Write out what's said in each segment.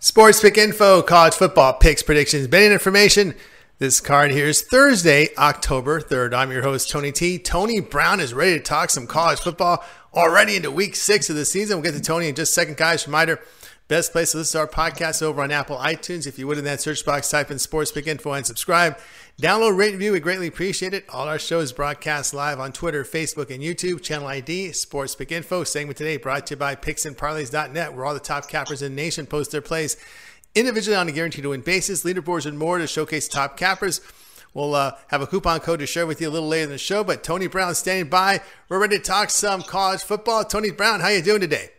Sports Pick Info, college football picks, predictions, betting information. This card here is Thursday, October 3rd. I'm your host, Tony T. Tony Brown is ready to talk some college football already into week six of the season. We'll get to Tony in just a second, guys. Reminder best place to listen to our podcast over on Apple iTunes. If you would, in that search box, type in Sports Pick Info and subscribe. Download, rate, review. We greatly appreciate it. All our shows broadcast live on Twitter, Facebook, and YouTube. Channel ID, Sports Pick Info. Segment today brought to you by PicksandParlays.net, where all the top cappers in the nation post their plays individually on a guaranteed to win basis, leaderboards, and more to showcase top cappers. We'll uh, have a coupon code to share with you a little later in the show. But Tony Brown standing by. We're ready to talk some college football. Tony Brown, how you doing today?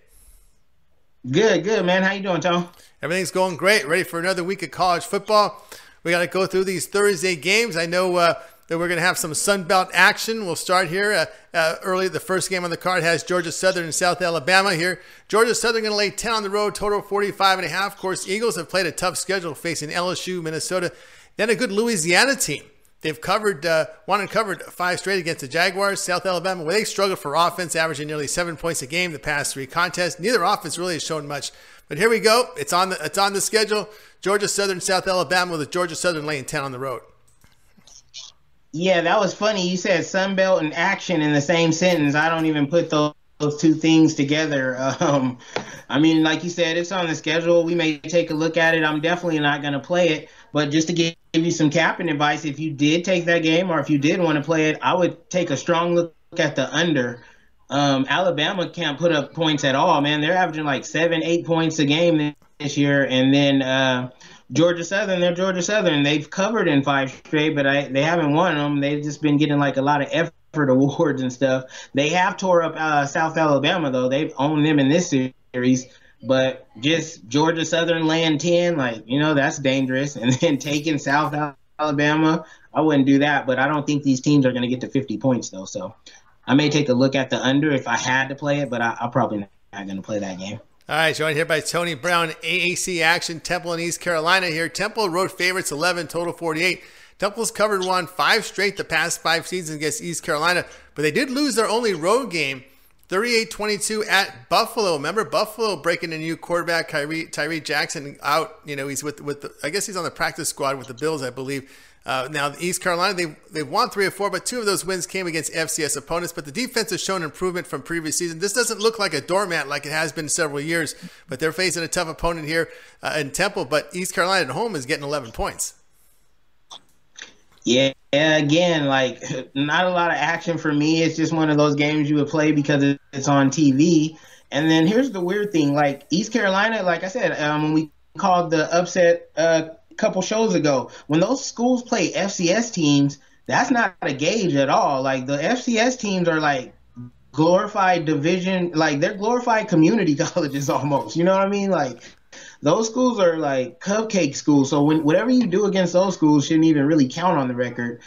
Good, good, man. How you doing, Tom? Everything's going great. Ready for another week of college football. We got to go through these Thursday games. I know uh, that we're going to have some Sun Belt action. We'll start here uh, uh, early. The first game on the card has Georgia Southern and South Alabama here. Georgia Southern going to lay 10 on the road, total 45 and a half. Of course, Eagles have played a tough schedule facing LSU, Minnesota, then a good Louisiana team. They've covered, uh, won and covered five straight against the Jaguars. South Alabama, where they struggled for offense, averaging nearly seven points a game the past three contests. Neither offense really has shown much. But here we go. It's on the it's on the schedule. Georgia Southern, South Alabama, with Georgia Southern laying 10 on the road. Yeah, that was funny. You said Sun Belt and action in the same sentence. I don't even put those, those two things together. Um, I mean, like you said, it's on the schedule. We may take a look at it. I'm definitely not going to play it. But just to give you some capping advice, if you did take that game or if you did want to play it, I would take a strong look at the under. Um, Alabama can't put up points at all, man. They're averaging like seven, eight points a game this year. And then uh, Georgia Southern, they're Georgia Southern. They've covered in five straight, but I, they haven't won them. They've just been getting like a lot of effort awards and stuff. They have tore up uh, South Alabama though. They've owned them in this series, but just Georgia Southern laying ten, like you know, that's dangerous. And then taking South Alabama, I wouldn't do that. But I don't think these teams are going to get to 50 points though. So I may take a look at the under if I had to play it, but I, I'm probably not going to play that game. All right, joined here by Tony Brown, AAC action, Temple in East Carolina here. Temple road favorites 11, total 48. Temple's covered one five straight the past five seasons against East Carolina, but they did lose their only road game 38-22 at Buffalo. Remember Buffalo breaking a new quarterback, Tyree, Tyree Jackson out. You know he's with with the, I guess he's on the practice squad with the Bills, I believe. Uh, now, East Carolina, they, they've won three or four, but two of those wins came against FCS opponents. But the defense has shown improvement from previous season. This doesn't look like a doormat like it has been several years, but they're facing a tough opponent here uh, in Temple. But East Carolina at home is getting 11 points. Yeah, again, like not a lot of action for me. It's just one of those games you would play because it's on TV. And then here's the weird thing: like East Carolina, like I said, um, when we called the upset a couple shows ago. When those schools play FCS teams, that's not a gauge at all. Like the FCS teams are like glorified division, like they're glorified community colleges almost. You know what I mean? Like those schools are like cupcake schools. So when whatever you do against those schools shouldn't even really count on the record.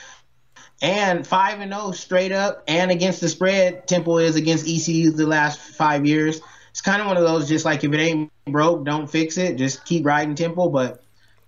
And five and zero straight up, and against the spread, Temple is against ECU the last five years. It's kind of one of those, just like if it ain't broke, don't fix it. Just keep riding Temple. But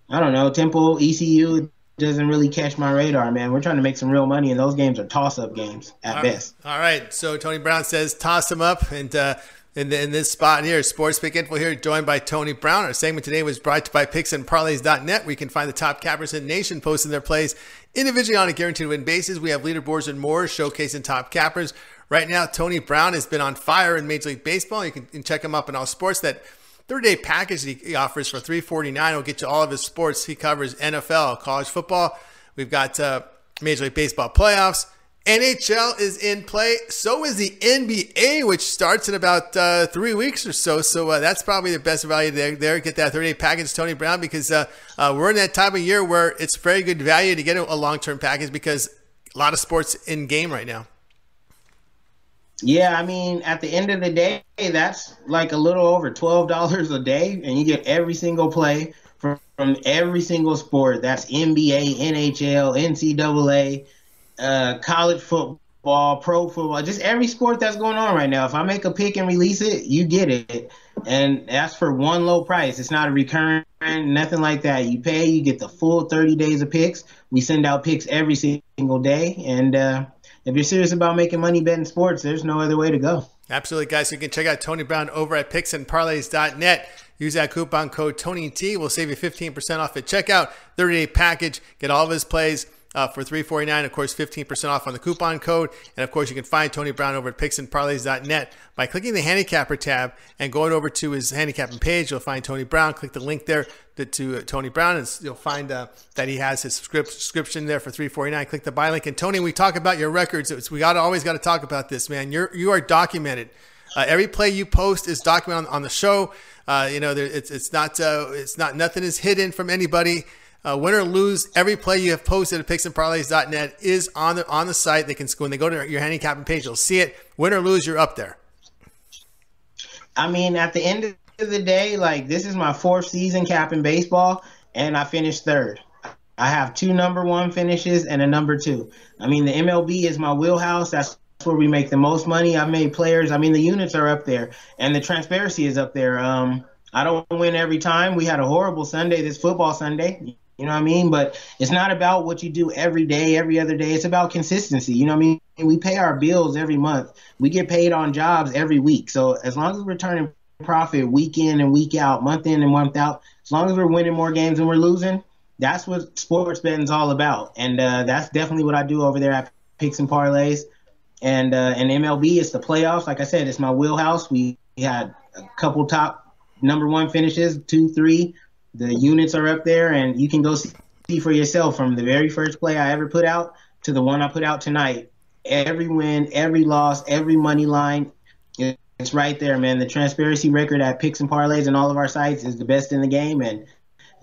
I don't know, Temple, ECU doesn't really catch my radar, man. We're trying to make some real money, and those games are toss-up games at all best. Right. All right. So Tony Brown says toss them up, and uh, in, the, in this spot here, Sports Pick Info here, joined by Tony Brown. Our segment today was brought to you by PicksandParlays.net, where you can find the top cappers in the nation posting their plays individually on a guaranteed win basis. We have leaderboards and more showcasing top cappers. Right now, Tony Brown has been on fire in Major League Baseball. You can, check him up in all sports. That 30 day package he offers for 349 will get you all of his sports. He covers NFL, college football. We've got uh, Major League Baseball playoffs. NHL is in play. So is the NBA, which starts in about uh, three weeks or so. So uh, that's probably the best value there. there. Get that 30 day package, Tony Brown, because uh, uh, we're in that time of year where it's very good value to get a long term package because a lot of sports in game right now. Yeah, I mean, at the end of the day, that's like a little over twelve dollars a day, and you get every single play from, from every single sport. That's NBA, NHL, NCAA, uh, college football, pro football, just every sport that's going on right now. If I make a pick and release it, you get it, and that's for one low price. It's not a recurring, nothing like that. You pay, you get the full thirty days of picks. We send out picks every single day, and uh, if you're serious about making money betting sports, there's no other way to go. Absolutely, guys. You can check out Tony Brown over at picksandparlays.net. Use that coupon code TonyT. We'll save you 15% off at checkout. 30 day package. Get all of his plays uh, for 349. Of course, 15% off on the coupon code. And of course, you can find Tony Brown over at picksandparlays.net by clicking the handicapper tab and going over to his handicapping page. You'll find Tony Brown. Click the link there to, to uh, Tony Brown, and you'll find uh, that he has his subscription there for 349. Click the buy link. And Tony, we talk about your records. It's, we got always got to talk about this, man. You're you are documented. Uh, every play you post is documented on, on the show. Uh, you know, there, it's it's not uh, it's not nothing is hidden from anybody. Uh, win or lose, every play you have posted at picksandparlays.net is on the on the site. They can when they go to your handicapping page, you'll see it. Win or lose, you're up there. I mean, at the end of the day, like this is my fourth season capping baseball, and I finished third. I have two number one finishes and a number two. I mean, the MLB is my wheelhouse. That's where we make the most money. I've made players. I mean, the units are up there, and the transparency is up there. Um, I don't win every time. We had a horrible Sunday this football Sunday. You know what I mean? But it's not about what you do every day, every other day. It's about consistency. You know what I mean? We pay our bills every month. We get paid on jobs every week. So as long as we're turning profit week in and week out, month in and month out, as long as we're winning more games than we're losing, that's what sports betting is all about. And uh, that's definitely what I do over there at Picks and Parlays. And uh, and MLB, it's the playoffs. Like I said, it's my wheelhouse. We had a couple top number one finishes, two, three the units are up there, and you can go see for yourself from the very first play I ever put out to the one I put out tonight. Every win, every loss, every money line, it's right there, man. The transparency record at Picks and Parlays and all of our sites is the best in the game, and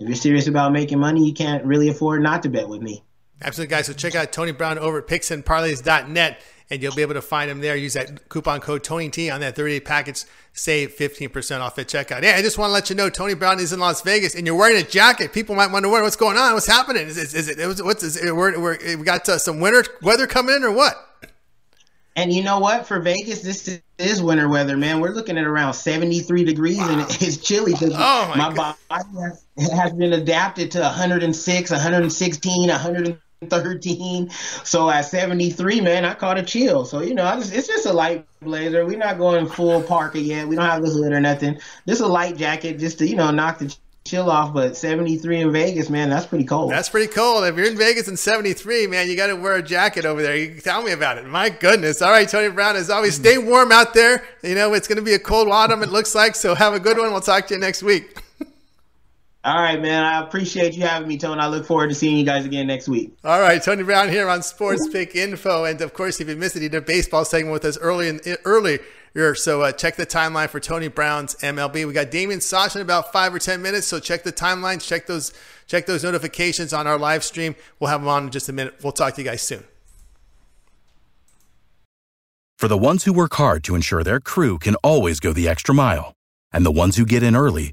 if you're serious about making money, you can't really afford not to bet with me. Absolutely, guys. So check out Tony Brown over at picksandparlays.net and you'll be able to find them there. Use that coupon code TonyT on that 30 day package. Save 15% off at checkout. Yeah, I just want to let you know Tony Brown is in Las Vegas and you're wearing a jacket. People might wonder what's going on. What's happening? Is, is, is it, was what's, is it, we're, we're, we got uh, some winter weather coming in or what? And you know what? For Vegas, this is winter weather, man. We're looking at around 73 degrees wow. and it's chilly. Oh my, my body has, has been adapted to 106, 116, 100. 13. So at 73, man, I caught a chill. So, you know, just, it's just a light blazer. We're not going full parka yet. We don't have the hood or nothing. Just a light jacket just to, you know, knock the chill off. But 73 in Vegas, man, that's pretty cold. That's pretty cold. If you're in Vegas in 73, man, you got to wear a jacket over there. You tell me about it. My goodness. All right, Tony Brown, as always, stay warm out there. You know, it's going to be a cold autumn, it looks like. So have a good one. We'll talk to you next week. All right, man. I appreciate you having me, Tony. I look forward to seeing you guys again next week. All right, Tony Brown here on Sports Pick Info, and of course, if you missed it, he did a baseball segment with us early in, earlier. So uh, check the timeline for Tony Brown's MLB. We got Damian Sosh in about five or ten minutes. So check the timelines, check those, check those notifications on our live stream. We'll have them on in just a minute. We'll talk to you guys soon. For the ones who work hard to ensure their crew can always go the extra mile, and the ones who get in early